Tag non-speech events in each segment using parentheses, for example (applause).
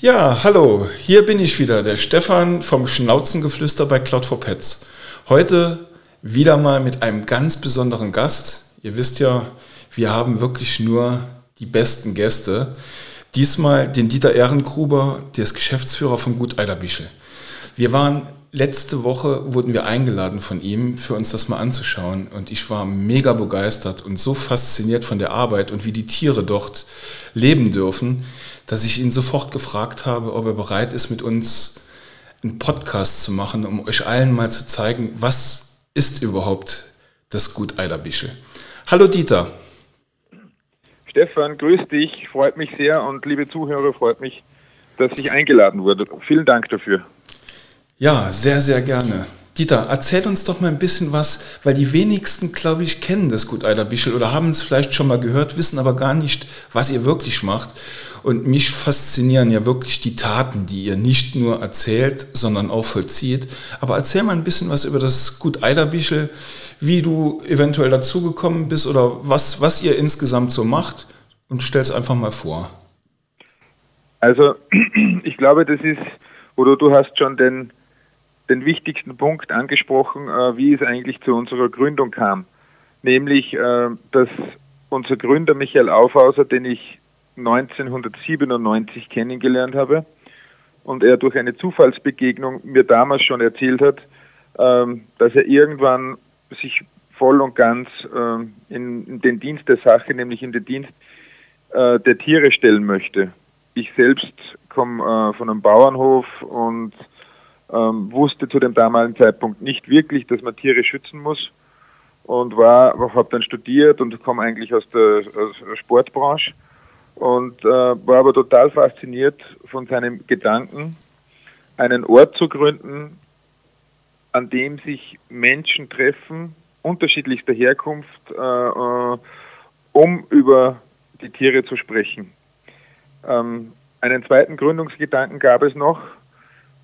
Ja, hallo, hier bin ich wieder, der Stefan vom Schnauzengeflüster bei Cloud for Pets. Heute wieder mal mit einem ganz besonderen Gast. Ihr wisst ja, wir haben wirklich nur die besten Gäste. Diesmal den Dieter Ehrengruber, der ist Geschäftsführer von Gut Eiderbischel. Wir waren letzte Woche wurden wir eingeladen von ihm, für uns das mal anzuschauen. Und ich war mega begeistert und so fasziniert von der Arbeit und wie die Tiere dort leben dürfen, dass ich ihn sofort gefragt habe, ob er bereit ist, mit uns einen Podcast zu machen, um euch allen mal zu zeigen, was ist überhaupt das Gut Eiderbischel. Hallo Dieter. Stefan, grüß dich, freut mich sehr und liebe Zuhörer, freut mich, dass ich eingeladen wurde. Vielen Dank dafür. Ja, sehr, sehr gerne. Dieter, erzähl uns doch mal ein bisschen was, weil die wenigsten, glaube ich, kennen das Gut Eiderbischel oder haben es vielleicht schon mal gehört, wissen aber gar nicht, was ihr wirklich macht. Und mich faszinieren ja wirklich die Taten, die ihr nicht nur erzählt, sondern auch vollzieht. Aber erzähl mal ein bisschen was über das Gut Eiderbischel, wie du eventuell dazugekommen bist oder was, was ihr insgesamt so macht und stell es einfach mal vor. Also, (clears throat) ich glaube, das ist, oder du hast schon den, den wichtigsten Punkt angesprochen, äh, wie es eigentlich zu unserer Gründung kam. Nämlich, äh, dass unser Gründer Michael Aufhauser, den ich 1997 kennengelernt habe und er durch eine Zufallsbegegnung mir damals schon erzählt hat, ähm, dass er irgendwann sich voll und ganz ähm, in, den Dienst der Sache, nämlich in den Dienst äh, der Tiere stellen möchte. Ich selbst komme von einem Bauernhof und ähm, wusste zu dem damaligen Zeitpunkt nicht wirklich, dass man Tiere schützen muss und war, habe dann studiert und komme eigentlich aus der, aus der Sportbranche und äh, war aber total fasziniert von seinem Gedanken, einen Ort zu gründen, an dem sich Menschen treffen, unterschiedlichster Herkunft, äh, äh, um über die Tiere zu sprechen. Ähm, einen zweiten Gründungsgedanken gab es noch,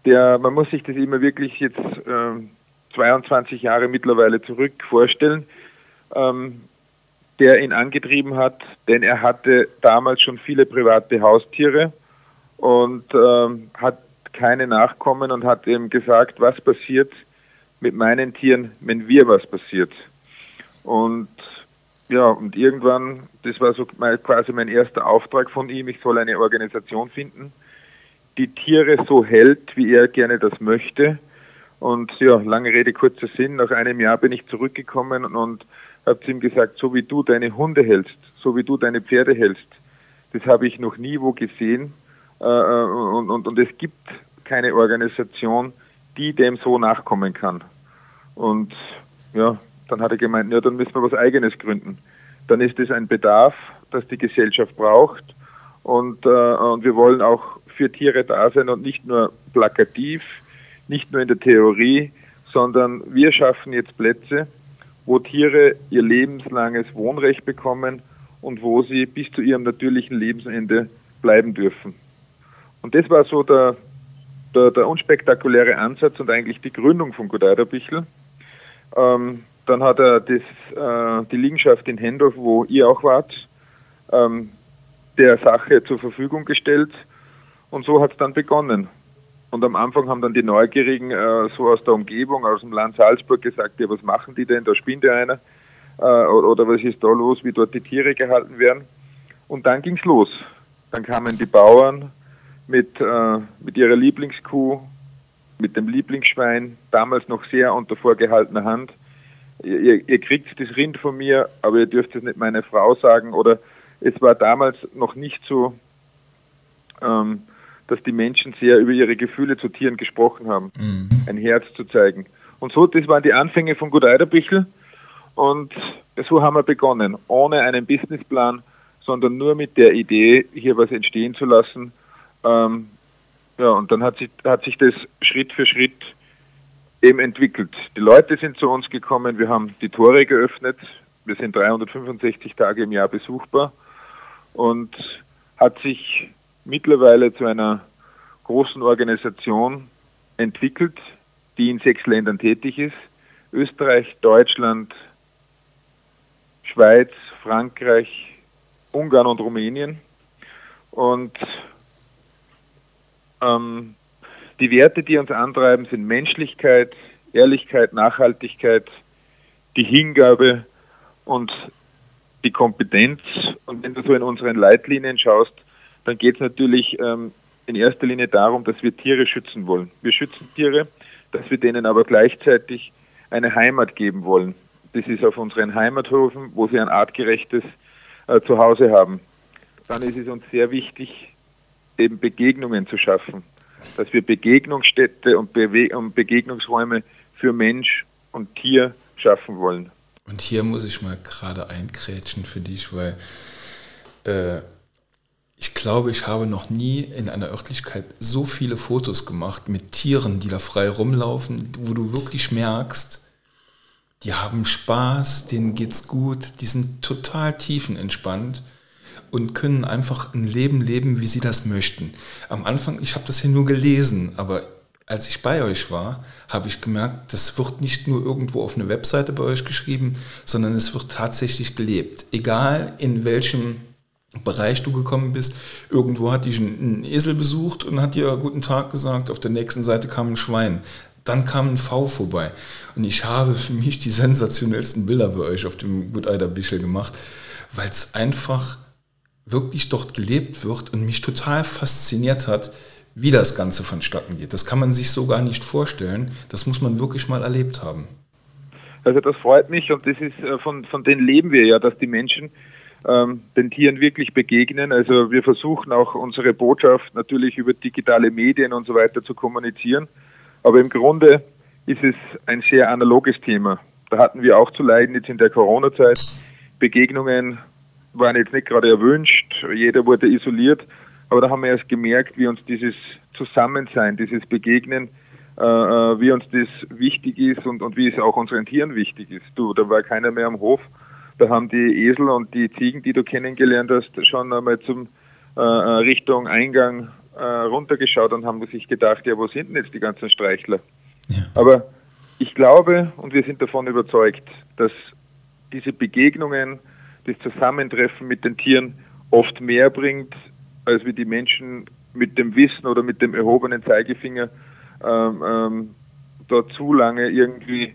der, man muss sich das immer wirklich jetzt äh, 22 Jahre mittlerweile zurück vorstellen, ähm, der ihn angetrieben hat, denn er hatte damals schon viele private Haustiere und ähm, hat keine Nachkommen und hat eben gesagt, was passiert mit meinen Tieren, wenn wir was passiert. Und ja, und irgendwann, das war so quasi mein erster Auftrag von ihm, ich soll eine Organisation finden, die Tiere so hält, wie er gerne das möchte. Und ja, lange Rede, kurzer Sinn, nach einem Jahr bin ich zurückgekommen und, und habe zu ihm gesagt, so wie du deine Hunde hältst, so wie du deine Pferde hältst, das habe ich noch nie wo gesehen. Äh, äh, und, und, und es gibt keine Organisation, die dem so nachkommen kann. Und ja, dann hat er gemeint, ja, dann müssen wir was Eigenes gründen. Dann ist es ein Bedarf, das die Gesellschaft braucht. Und, äh, und wir wollen auch für Tiere da sein und nicht nur plakativ, nicht nur in der Theorie, sondern wir schaffen jetzt Plätze, wo Tiere ihr lebenslanges Wohnrecht bekommen und wo sie bis zu ihrem natürlichen Lebensende bleiben dürfen. Und das war so der, der, der unspektakuläre Ansatz und eigentlich die Gründung von Godeiderbichel. Ähm, dann hat er das, äh, die Liegenschaft in Hendorf, wo ihr auch wart, ähm, der Sache zur Verfügung gestellt und so hat es dann begonnen. Und am Anfang haben dann die Neugierigen äh, so aus der Umgebung, aus dem Land Salzburg gesagt, ja, was machen die denn? Da spinnt ja einer. Äh, oder, was ist da los, wie dort die Tiere gehalten werden. Und dann ging es los. Dann kamen die Bauern mit, äh, mit ihrer Lieblingskuh, mit dem Lieblingsschwein, damals noch sehr unter vorgehaltener Hand. Ihr, ihr kriegt das Rind von mir, aber ihr dürft es nicht meine Frau sagen. Oder es war damals noch nicht so, ähm, dass die Menschen sehr über ihre Gefühle zu Tieren gesprochen haben, mhm. ein Herz zu zeigen. Und so, das waren die Anfänge von Gut Eiderbichel. Und so haben wir begonnen, ohne einen Businessplan, sondern nur mit der Idee, hier was entstehen zu lassen. Ähm, ja, und dann hat sich, hat sich das Schritt für Schritt eben entwickelt. Die Leute sind zu uns gekommen, wir haben die Tore geöffnet, wir sind 365 Tage im Jahr besuchbar und hat sich mittlerweile zu einer großen Organisation entwickelt, die in sechs Ländern tätig ist. Österreich, Deutschland, Schweiz, Frankreich, Ungarn und Rumänien. Und ähm, die Werte, die uns antreiben, sind Menschlichkeit, Ehrlichkeit, Nachhaltigkeit, die Hingabe und die Kompetenz. Und wenn du so in unseren Leitlinien schaust, dann geht es natürlich ähm, in erster Linie darum, dass wir Tiere schützen wollen. Wir schützen Tiere, dass wir denen aber gleichzeitig eine Heimat geben wollen. Das ist auf unseren Heimathöfen, wo sie ein artgerechtes äh, Zuhause haben. Dann ist es uns sehr wichtig, eben Begegnungen zu schaffen, dass wir Begegnungsstätte und, Bewe und Begegnungsräume für Mensch und Tier schaffen wollen. Und hier muss ich mal gerade einkrätschen für dich, weil äh, ich glaube, ich habe noch nie in einer Örtlichkeit so viele Fotos gemacht mit Tieren, die da frei rumlaufen, wo du wirklich merkst, die haben Spaß, denen geht's gut, die sind total tiefenentspannt und können einfach ein Leben leben, wie sie das möchten. Am Anfang, ich habe das hier nur gelesen, aber als ich bei euch war, habe ich gemerkt, das wird nicht nur irgendwo auf eine Webseite bei euch geschrieben, sondern es wird tatsächlich gelebt. Egal in welchem Bereich du gekommen bist, irgendwo hat dich ein, Esel besucht und hat dir guten Tag gesagt, auf der nächsten Seite kam ein Schwein. Dann kam ein V vorbei. Und ich habe für mich die sensationellsten Bilder bei euch auf dem Good Eider Bischel gemacht, weil es einfach wirklich dort gelebt wird und mich total fasziniert hat, wie das Ganze vonstatten geht. Das kann man sich so gar nicht vorstellen. Das muss man wirklich mal erlebt haben. Also das freut mich und das ist äh, von, von denen leben wir ja, dass die Menschen ähm, den Tieren wirklich begegnen. Also wir versuchen auch unsere Botschaft natürlich über digitale Medien und so weiter zu kommunizieren. Aber im Grunde ist es ein sehr analoges Thema. Da hatten wir auch zu leiden jetzt in der Corona-Zeit. Begegnungen waren jetzt nicht gerade erwünscht, jeder wurde isoliert. Aber da haben wir erst gemerkt, wie uns dieses Zusammensein, dieses Begegnen, äh, äh, wie uns das wichtig ist und, und wie es auch unseren Tieren wichtig ist. Du, da war keiner mehr am Hof. Da haben die Esel und die Ziegen, die du kennengelernt hast, schon einmal zum äh, äh Richtung Eingang äh, runtergeschaut und haben sich gedacht, ja, wo sind denn jetzt die ganzen Streichler? Ja. Aber ich glaube und wir sind davon überzeugt, dass diese Begegnungen, das Zusammentreffen mit den Tieren oft mehr bringt, als wie die Menschen mit dem Wissen oder mit dem erhobenen Zeigefinger ähm, ähm, da zu lange irgendwie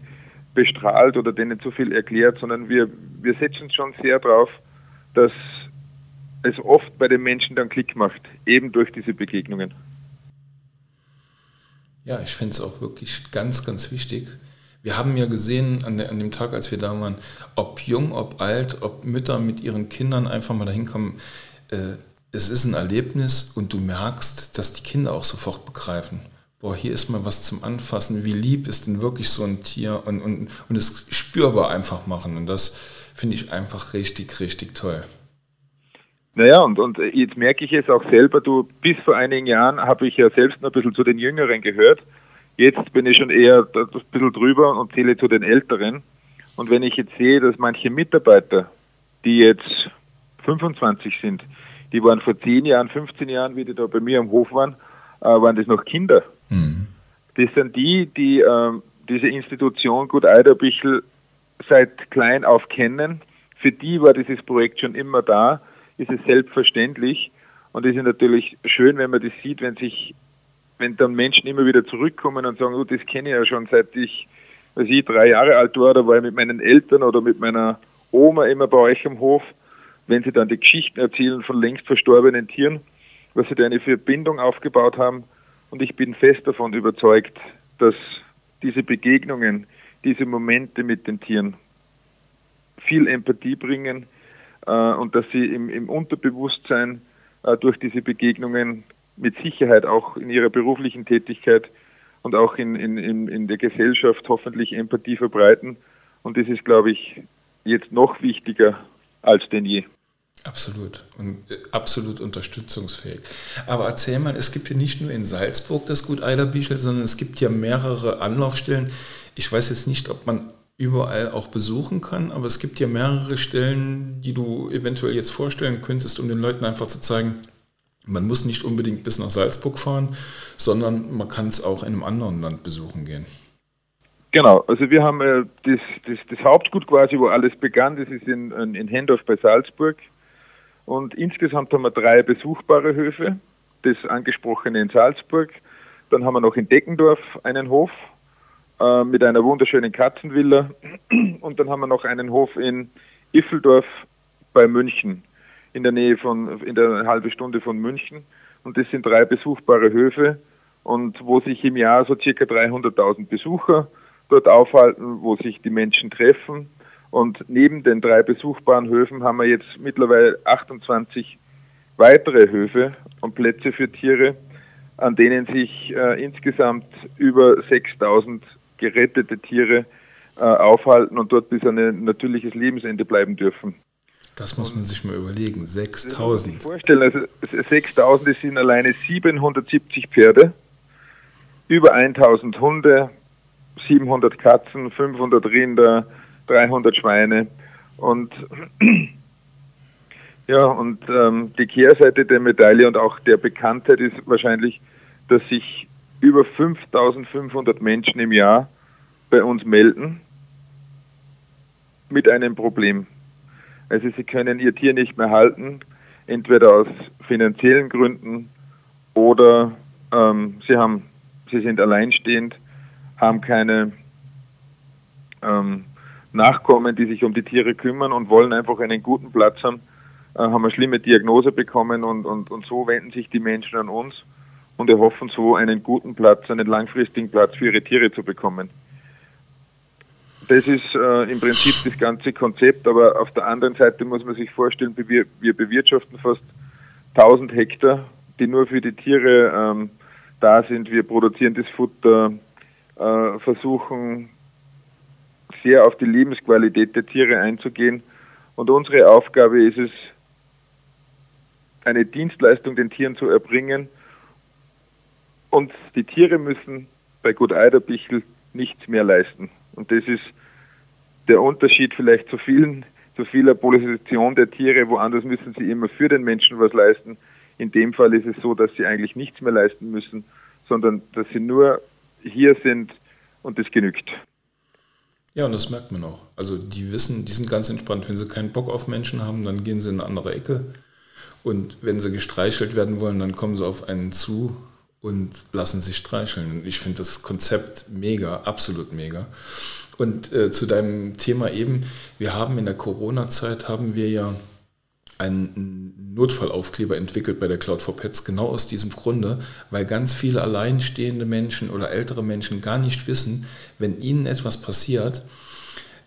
bestrahlt oder denen zu viel erklärt, sondern wir, wir setzen schon sehr darauf, dass es oft bei den Menschen dann Klick macht, eben durch diese Begegnungen. Ja, ich finde es auch wirklich ganz, ganz wichtig. Wir haben ja gesehen an, der, an, dem Tag, als wir da waren, ob jung, ob alt, ob Mütter mit ihren Kindern einfach mal dahin kommen. Äh, es ist ein Erlebnis und du merkst, dass die Kinder auch sofort begreifen. Boah, hier ist mal was zum Anfassen. Wie lieb ist denn wirklich so ein Tier? Und, und, und es spürbar einfach machen. Und das finde ich einfach richtig, richtig toll. Naja, und, und jetzt merke ich es auch selber, du, bis vor einigen Jahren habe ich ja selbst noch ein bisschen zu den Jüngeren gehört. Jetzt bin ich schon eher ein bisschen drüber und zähle zu den Älteren. Und wenn ich jetzt sehe, dass manche Mitarbeiter, die jetzt 25 sind, die waren vor 10 Jahren, 15 Jahren, wie die da bei mir am Hof waren, äh, waren das noch Kinder. Mhm. Das sind die, die äh, diese Institution Gut Eiderbichel seit klein auf kennen. Für die war dieses Projekt schon immer da, ist es selbstverständlich. Und es ist natürlich schön, wenn man das sieht, wenn sich, wenn dann Menschen immer wieder zurückkommen und sagen, oh, das kenne ich ja schon seit ich, als ich drei Jahre alt war, da war ich mit meinen Eltern oder mit meiner Oma immer bei euch am Hof wenn sie dann die Geschichten erzählen von längst verstorbenen Tieren, was sie da eine Verbindung aufgebaut haben. Und ich bin fest davon überzeugt, dass diese Begegnungen, diese Momente mit den Tieren viel Empathie bringen äh, und dass sie im, im Unterbewusstsein äh, durch diese Begegnungen mit Sicherheit auch in ihrer beruflichen Tätigkeit und auch in, in, in, in der Gesellschaft hoffentlich Empathie verbreiten. Und das ist, glaube ich, jetzt noch wichtiger als denn je. Absolut und äh, absolut unterstützungsfähig. Aber erzähl mal, es gibt ja nicht nur in Salzburg das Gut Eiderbichel, sondern es gibt ja mehrere Anlaufstellen. Ich weiß jetzt nicht, ob man überall auch besuchen kann, aber es gibt ja mehrere Stellen, die du eventuell jetzt vorstellen könntest, um den Leuten einfach zu zeigen, man muss nicht unbedingt bis nach Salzburg fahren, sondern man kann es auch in einem anderen Land besuchen gehen. Genau, also wir haben äh, das, das, das, Hauptgut quasi, wo alles begann, das ist in, in Hendorf bei Salzburg. Und insgesamt haben wir drei besuchbare Höfe. Das angesprochene in Salzburg. Dann haben wir noch in Deckendorf einen Hof äh, mit einer wunderschönen Katzenvilla. (clears throat) Und dann haben wir noch einen Hof in Iffeldorf bei München, in der Nähe von, in der halben Stunde von München. Und das sind drei besuchbare Höfe und wo sich im Jahr so circa 300.000 Besucher dort aufhalten, wo sich die Menschen treffen. Und neben den drei besuchbaren Höfen haben wir jetzt mittlerweile 28 weitere Höfe und Plätze für Tiere, an denen sich äh, insgesamt über 6000 gerettete Tiere äh, aufhalten und dort bis an ein natürliches Lebensende bleiben dürfen. Das muss man sich mal überlegen, 6000. Vorstellen, also 6000, das sind alleine 770 Pferde, über 1000 Hunde, 700 Katzen, 500 Rinder, 300 Schweine und (clears throat) ja, und ähm, die Kehrseite der Medaille und auch der Bekanntheit ist wahrscheinlich, dass sich über 5500 Menschen im Jahr bei uns melden mit einem Problem. Also sie können ihr Tier nicht mehr halten, entweder aus finanziellen Gründen oder ähm, sie haben, sie sind alleinstehend, haben keine ähm, Nachkommen, die sich um die Tiere kümmern und wollen einfach einen guten Platz haben, äh, haben eine schlimme Diagnose bekommen und, und, und so wenden sich die Menschen an uns und erhoffen so einen guten Platz, einen langfristigen Platz für ihre Tiere zu bekommen. Das ist äh, im Prinzip das ganze Konzept, aber auf der anderen Seite muss man sich vorstellen, wir, wir bewirtschaften fast 1000 Hektar, die nur für die Tiere ähm, da sind. Wir produzieren das Futter, äh, versuchen sehr auf die Lebensqualität der Tiere einzugehen. Und unsere Aufgabe ist es, eine Dienstleistung den Tieren zu erbringen. Und die Tiere müssen bei Gut Eiderbichl nichts mehr leisten. Und das ist der Unterschied vielleicht zu vielen, zu vieler Polarisation der Tiere. Woanders müssen sie immer für den Menschen was leisten. In dem Fall ist es so, dass sie eigentlich nichts mehr leisten müssen, sondern dass sie nur hier sind und das genügt. Ja, und das merkt man auch. Also die wissen, die sind ganz entspannt. Wenn sie keinen Bock auf Menschen haben, dann gehen sie in eine andere Ecke. Und wenn sie gestreichelt werden wollen, dann kommen sie auf einen zu und lassen sich streicheln. Ich finde das Konzept mega, absolut mega. Und äh, zu deinem Thema eben, wir haben in der Corona-Zeit, haben wir ja einen Notfallaufkleber entwickelt bei der Cloud for Pets, genau aus diesem Grunde, weil ganz viele alleinstehende Menschen oder ältere Menschen gar nicht wissen, wenn ihnen etwas passiert,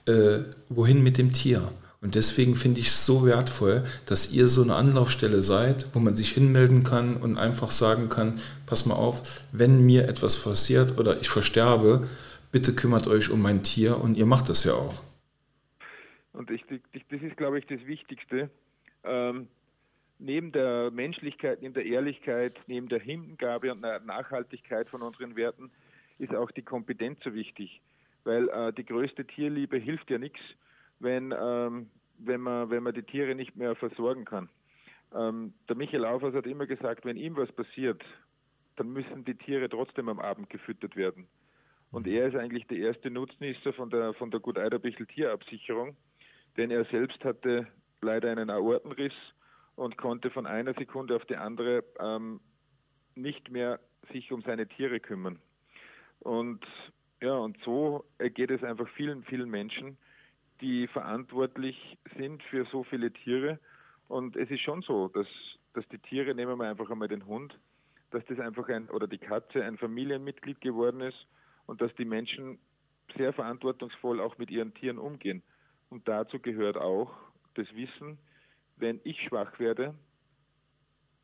äh, wohin mit dem Tier. Und deswegen finde ich es so wertvoll, dass ihr so eine Anlaufstelle seid, wo man sich hinmelden kann und einfach sagen kann, pass mal auf, wenn mir etwas passiert oder ich versterbe, bitte kümmert euch um mein Tier und ihr macht das ja auch. Und ich, ich, das ist, glaube ich, das Wichtigste. Ähm, neben der Menschlichkeit, neben der Ehrlichkeit, neben der Hingabe und der Nachhaltigkeit von unseren Werten ist auch die Kompetenz so wichtig. Weil äh, die größte Tierliebe hilft ja nichts, wenn, ähm, wenn, man, wenn man die Tiere nicht mehr versorgen kann. Ähm, der Michael Aufers hat immer gesagt, wenn ihm was passiert, dann müssen die Tiere trotzdem am Abend gefüttert werden. Und er ist eigentlich der erste Nutznießer von der, von der Gut Eiderbichl Tierabsicherung, denn er selbst hatte leider einen Aortenriss und konnte von einer Sekunde auf die andere ähm, nicht mehr sich um seine Tiere kümmern. Und ja, und so geht es einfach vielen, vielen Menschen, die verantwortlich sind für so viele Tiere. Und es ist schon so, dass, dass die Tiere, nehmen wir einfach einmal den Hund, dass das einfach ein, oder die Katze ein Familienmitglied geworden ist und dass die Menschen sehr verantwortungsvoll auch mit ihren Tieren umgehen. Und dazu gehört auch das Wissen, wenn ich schwach werde,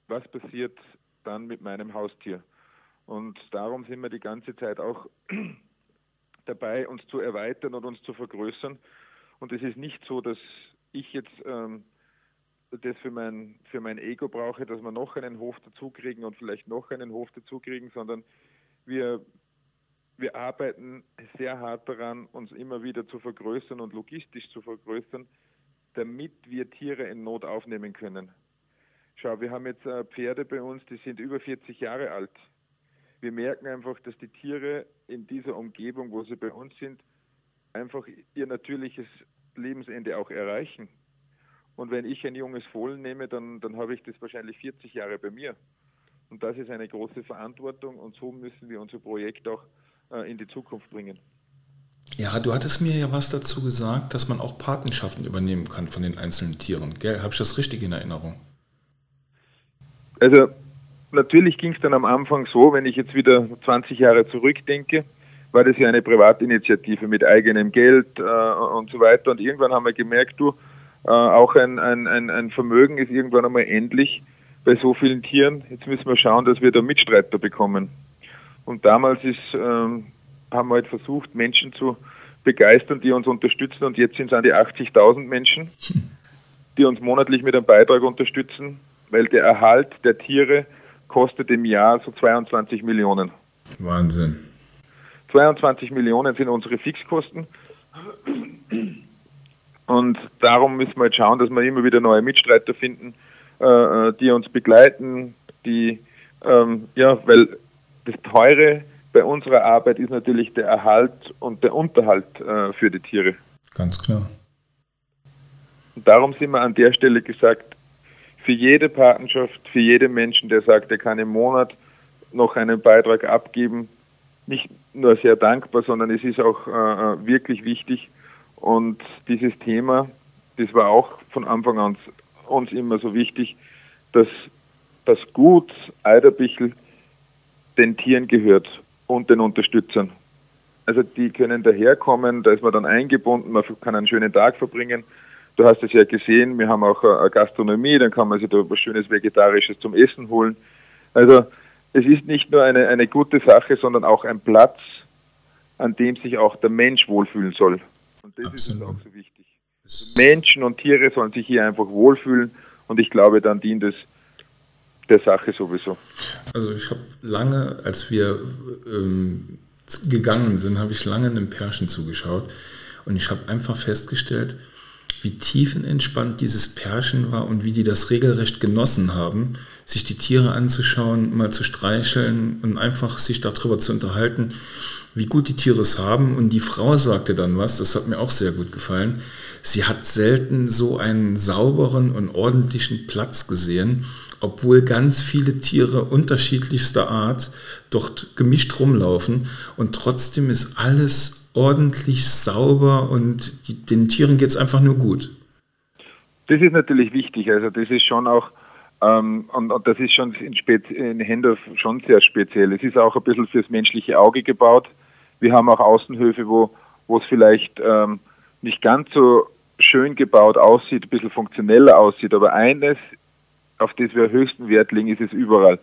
was passiert dann mit meinem Haustier? Und darum sind wir die ganze Zeit auch (clears throat) dabei, uns zu erweitern und uns zu vergrößern. Und es ist nicht so, dass ich jetzt ähm, das für mein, für mein Ego brauche, dass wir noch einen Hof dazukriegen und vielleicht noch einen Hof dazukriegen, sondern wir, wir arbeiten sehr hart daran, uns immer wieder zu vergrößern und logistisch zu vergrößern, damit wir Tiere in Not aufnehmen können. Schau, wir haben jetzt äh, Pferde bei uns, die sind über 40 Jahre alt. Wir merken einfach, dass die Tiere in dieser Umgebung, wo sie bei uns sind, einfach ihr natürliches Lebensende auch erreichen. Und wenn ich ein junges Fohlen nehme, dann, dann habe ich das wahrscheinlich 40 Jahre bei mir. Und das ist eine große Verantwortung und so müssen wir unser Projekt auch äh, in die Zukunft bringen. Ja, du hattest mir ja was dazu gesagt, dass man auch Patenschaften übernehmen kann von den einzelnen Tieren. Gell? Habe ich das richtig in Erinnerung? Also natürlich ging es dann am Anfang so, wenn ich jetzt wieder 20 Jahre zurückdenke, war das ja eine Privatinitiative mit eigenem Geld äh, und so weiter. Und irgendwann haben wir gemerkt, du, äh, auch ein, ein, ein, Vermögen ist irgendwann einmal endlich bei so vielen Tieren. Jetzt müssen wir schauen, dass wir da Mitstreiter bekommen. Und damals ist, ähm, haben wir halt versucht, Menschen zu begeistern, die uns unterstützen. Und jetzt sind es an die 80.000 Menschen, die uns monatlich mit einem Beitrag unterstützen, weil der Erhalt der Tiere kostet im Jahr so 22 Millionen. Wahnsinn. 22 Millionen sind unsere Fixkosten. Und darum müssen wir jetzt schauen, dass wir immer wieder neue Mitstreiter finden, äh, äh, die uns begleiten, die, ähm, ja, weil das Teure bei unserer Arbeit ist natürlich der Erhalt und der Unterhalt äh, für die Tiere. Ganz klar. Und darum sind wir an der Stelle gesagt, für jede Patenschaft, für jeden Menschen, der sagt, er kann im Monat noch einen Beitrag abgeben, nicht nur sehr dankbar, sondern es ist auch äh, wirklich wichtig, und dieses Thema, das war auch von Anfang an uns immer so wichtig, dass das Gut Eiderbichel den Tieren gehört und den Unterstützern. Also die können daherkommen, da ist man dann eingebunden, man kann einen schönen Tag verbringen. Du hast es ja gesehen, wir haben auch eine Gastronomie, dann kann man sich da was schönes Vegetarisches zum Essen holen. Also es ist nicht nur eine, eine gute Sache, sondern auch ein Platz, an dem sich auch der Mensch wohlfühlen soll. Und das Absolut. ist auch so wichtig. Menschen und Tiere sollen sich hier einfach wohlfühlen und ich glaube, dann dient es der Sache sowieso. Also ich habe lange, als wir ähm, gegangen sind, habe ich lange einem Pärchen zugeschaut und ich habe einfach festgestellt, wie tiefenentspannt dieses Pärchen war und wie die das regelrecht genossen haben, sich die Tiere anzuschauen, mal zu streicheln und einfach sich darüber zu unterhalten, wie gut die Tiere es haben. Und die Frau sagte dann was, das hat mir auch sehr gut gefallen. Sie hat selten so einen sauberen und ordentlichen Platz gesehen, obwohl ganz viele Tiere unterschiedlichster Art dort gemischt rumlaufen. Und trotzdem ist alles ordentlich sauber und die, den Tieren geht es einfach nur gut. Das ist natürlich wichtig. Also das ist schon auch ähm, und, und, das ist schon in, in Hendorf schon sehr speziell. Es ist auch ein bisschen fürs menschliche Auge gebaut. Wir haben auch Außenhöfe, wo, wo es vielleicht ähm, nicht ganz so schön gebaut aussieht, ein bisschen funktioneller aussieht. Aber eines, auf das wir höchsten Wert legen, ist es überall,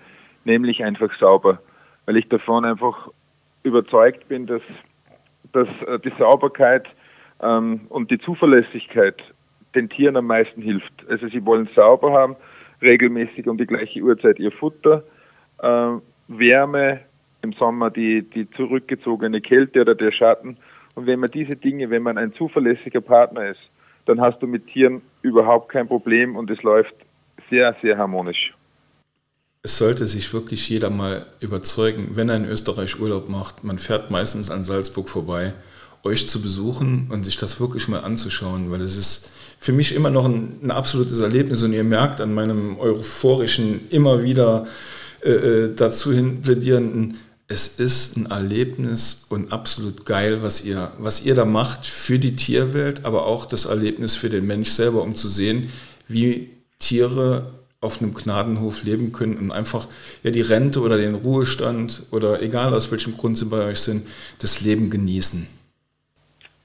nämlich einfach sauber. Weil ich davon einfach überzeugt bin, dass, dass äh, die Sauberkeit ähm, und die Zuverlässigkeit den Tieren am meisten hilft. Also sie wollen sauber haben, regelmäßig um die gleiche Uhrzeit ihr Futter, äh, Wärme, im Sommer die, die zurückgezogene Kälte oder der Schatten. Und wenn man diese Dinge, wenn man ein zuverlässiger Partner ist, dann hast du mit Tieren überhaupt kein Problem und es läuft sehr, sehr harmonisch. Es sollte sich wirklich jeder mal überzeugen, wenn er in Österreich Urlaub macht, man fährt meistens an Salzburg vorbei, euch zu besuchen und sich das wirklich mal anzuschauen, weil es ist für mich immer noch ein, ein absolutes Erlebnis und ihr merkt an meinem euphorischen, immer wieder äh, äh dazu hin plädierenden, es ist ein Erlebnis und absolut geil, was ihr, was ihr da macht für die Tierwelt, aber auch das Erlebnis für den Mensch selber, um zu sehen, wie Tiere auf einem Gnadenhof leben können und einfach ja die Rente oder den Ruhestand oder egal aus welchem Grund sie bei euch sind, das Leben genießen.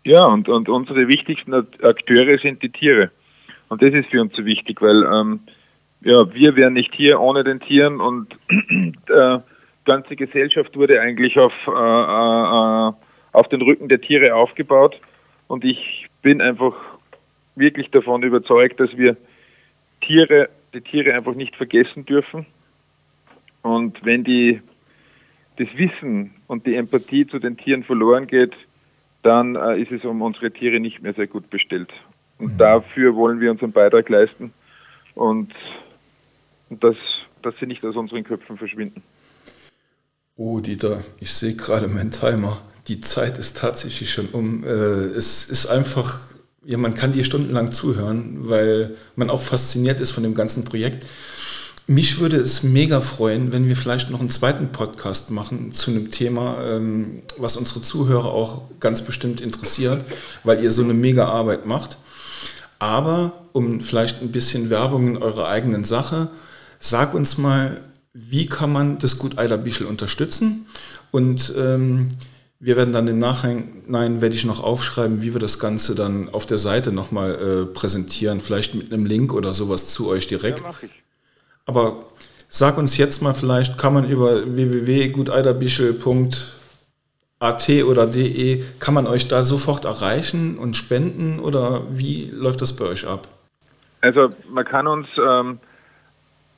Ja, und, und unsere wichtigsten Akteure sind die Tiere. Und das ist für uns so wichtig, weil ähm, ja, wir wären nicht hier ohne den Tieren und (clears throat) äh, ganze Gesellschaft wurde eigentlich auf, äh, äh, auf den Rücken der Tiere aufgebaut. Und ich bin einfach wirklich davon überzeugt, dass wir Tiere, die Tiere einfach nicht vergessen dürfen. Und wenn die, das Wissen und die Empathie zu den Tieren verloren geht, dann äh, ist es um unsere Tiere nicht mehr sehr gut bestellt. Und mhm. dafür wollen wir unseren Beitrag leisten und, und dass, dass sie nicht aus unseren Köpfen verschwinden. Oh, Dieter, ich sehe gerade meinen Timer. Die Zeit ist tatsächlich schon um. Äh, es ist einfach, ja, man kann dir stundenlang zuhören, weil man auch fasziniert ist von dem ganzen Projekt. Mich würde es mega freuen, wenn wir vielleicht noch einen zweiten Podcast machen zu einem Thema, ähm, was unsere Zuhörer auch ganz bestimmt interessiert, weil ihr so eine mega Arbeit macht. Aber um vielleicht ein bisschen Werbung in eurer eigenen Sache, sag uns mal, wie kann man das Gut Eiler Bischel unterstützen? Und ähm, wir werden dann im Nachhinein, werde ich noch aufschreiben, wie wir das Ganze dann auf der Seite nochmal äh, präsentieren, vielleicht mit einem Link oder sowas zu euch direkt. Ja, ich. Aber sag uns jetzt mal vielleicht, kann man über www.guteiderbischel.at oder de, kann man euch da sofort erreichen und spenden oder wie läuft das bei euch ab? Also man kann uns ähm,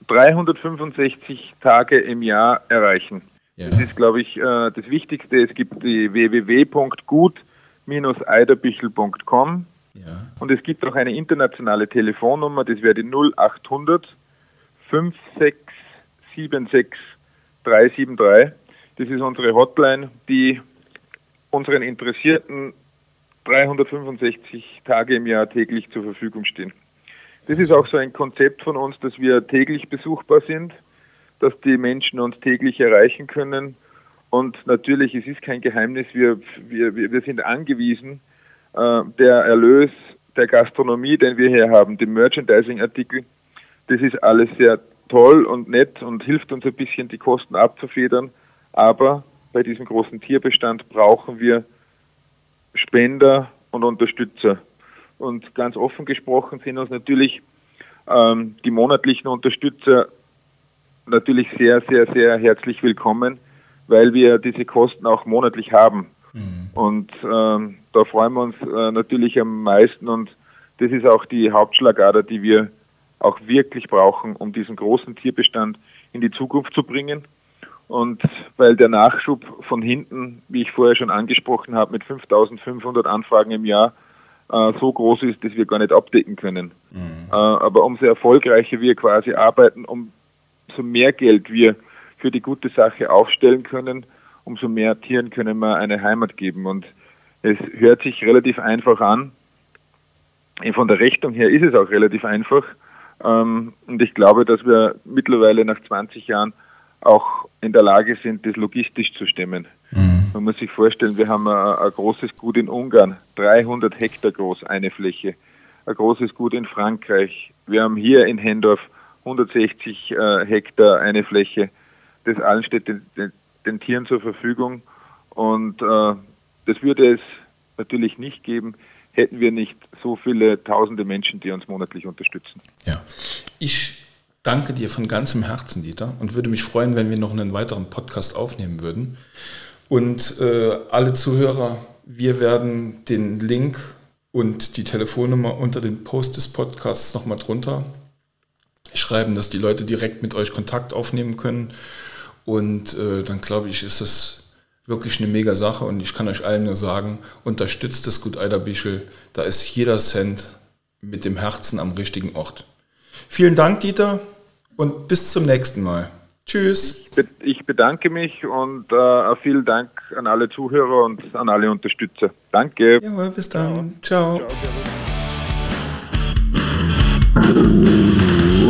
365 Tage im Jahr erreichen. Ja. Das ist, glaube ich, äh, das Wichtigste. Es gibt die www.gut-eiderbichel.com ja. und es gibt auch eine internationale Telefonnummer, das wäre die 0800 5676 373. Das ist unsere Hotline, die unseren Interessierten 365 Tage im Jahr täglich zur Verfügung stehen. Das ist auch so ein Konzept von uns, dass wir täglich besuchbar sind dass die Menschen uns täglich erreichen können. Und natürlich, es ist kein Geheimnis, wir, wir, wir sind angewiesen, äh, der Erlös der Gastronomie, den wir hier haben, dem Merchandising-Artikel, das ist alles sehr toll und nett und hilft uns ein bisschen, die Kosten abzufedern. Aber bei diesem großen Tierbestand brauchen wir Spender und Unterstützer. Und ganz offen gesprochen sind uns natürlich ähm, die monatlichen Unterstützer natürlich sehr, sehr, sehr herzlich willkommen, weil wir diese Kosten auch monatlich haben. Mhm. Und ähm, da freuen wir uns äh, natürlich am meisten und das ist auch die Hauptschlagader, die wir auch wirklich brauchen, um diesen großen Tierbestand in die Zukunft zu bringen. Und weil der Nachschub von hinten, wie ich vorher schon angesprochen habe, mit 5500 Anfragen im Jahr äh, so groß ist, dass wir gar nicht abdecken können. Mhm. Äh, aber umso erfolgreicher wir quasi arbeiten, um umso mehr Geld wir für die gute Sache aufstellen können, umso mehr Tieren können wir eine Heimat geben. Und es hört sich relativ einfach an. Von der Rechnung her ist es auch relativ einfach. Ähm, und ich glaube, dass wir mittlerweile nach 20 Jahren auch in der Lage sind, das logistisch zu stemmen. Mhm. Man muss sich vorstellen, wir haben ein, ein, großes Gut in Ungarn, 300 Hektar groß, eine Fläche. Ein großes Gut in Frankreich. Wir haben hier in Hendorf 160 äh, Hektar eine Fläche. Das allen steht den, den, den Tieren zur Verfügung. Und äh, das würde es natürlich nicht geben, hätten wir nicht so viele tausende Menschen, die uns monatlich unterstützen. Ja, ich danke dir von ganzem Herzen, Dieter, und würde mich freuen, wenn wir noch einen weiteren Podcast aufnehmen würden. Und äh, alle Zuhörer, wir werden den Link und die Telefonnummer unter den Post des Podcasts nochmal drunter schreiben, dass die Leute direkt mit euch Kontakt aufnehmen können. Und äh, dann glaube ich, ist das wirklich eine mega Sache und ich kann euch allen nur sagen, unterstützt das Gut Eiderbischel, da ist jeder Cent mit dem Herzen am richtigen Ort. Vielen Dank, Dieter, und bis zum nächsten Mal. Tschüss. Ich bedanke mich und äh, vielen Dank an alle Zuhörer und an alle Unterstützer. Danke. Jawohl, bis dann. Ciao. Ciao. Ciao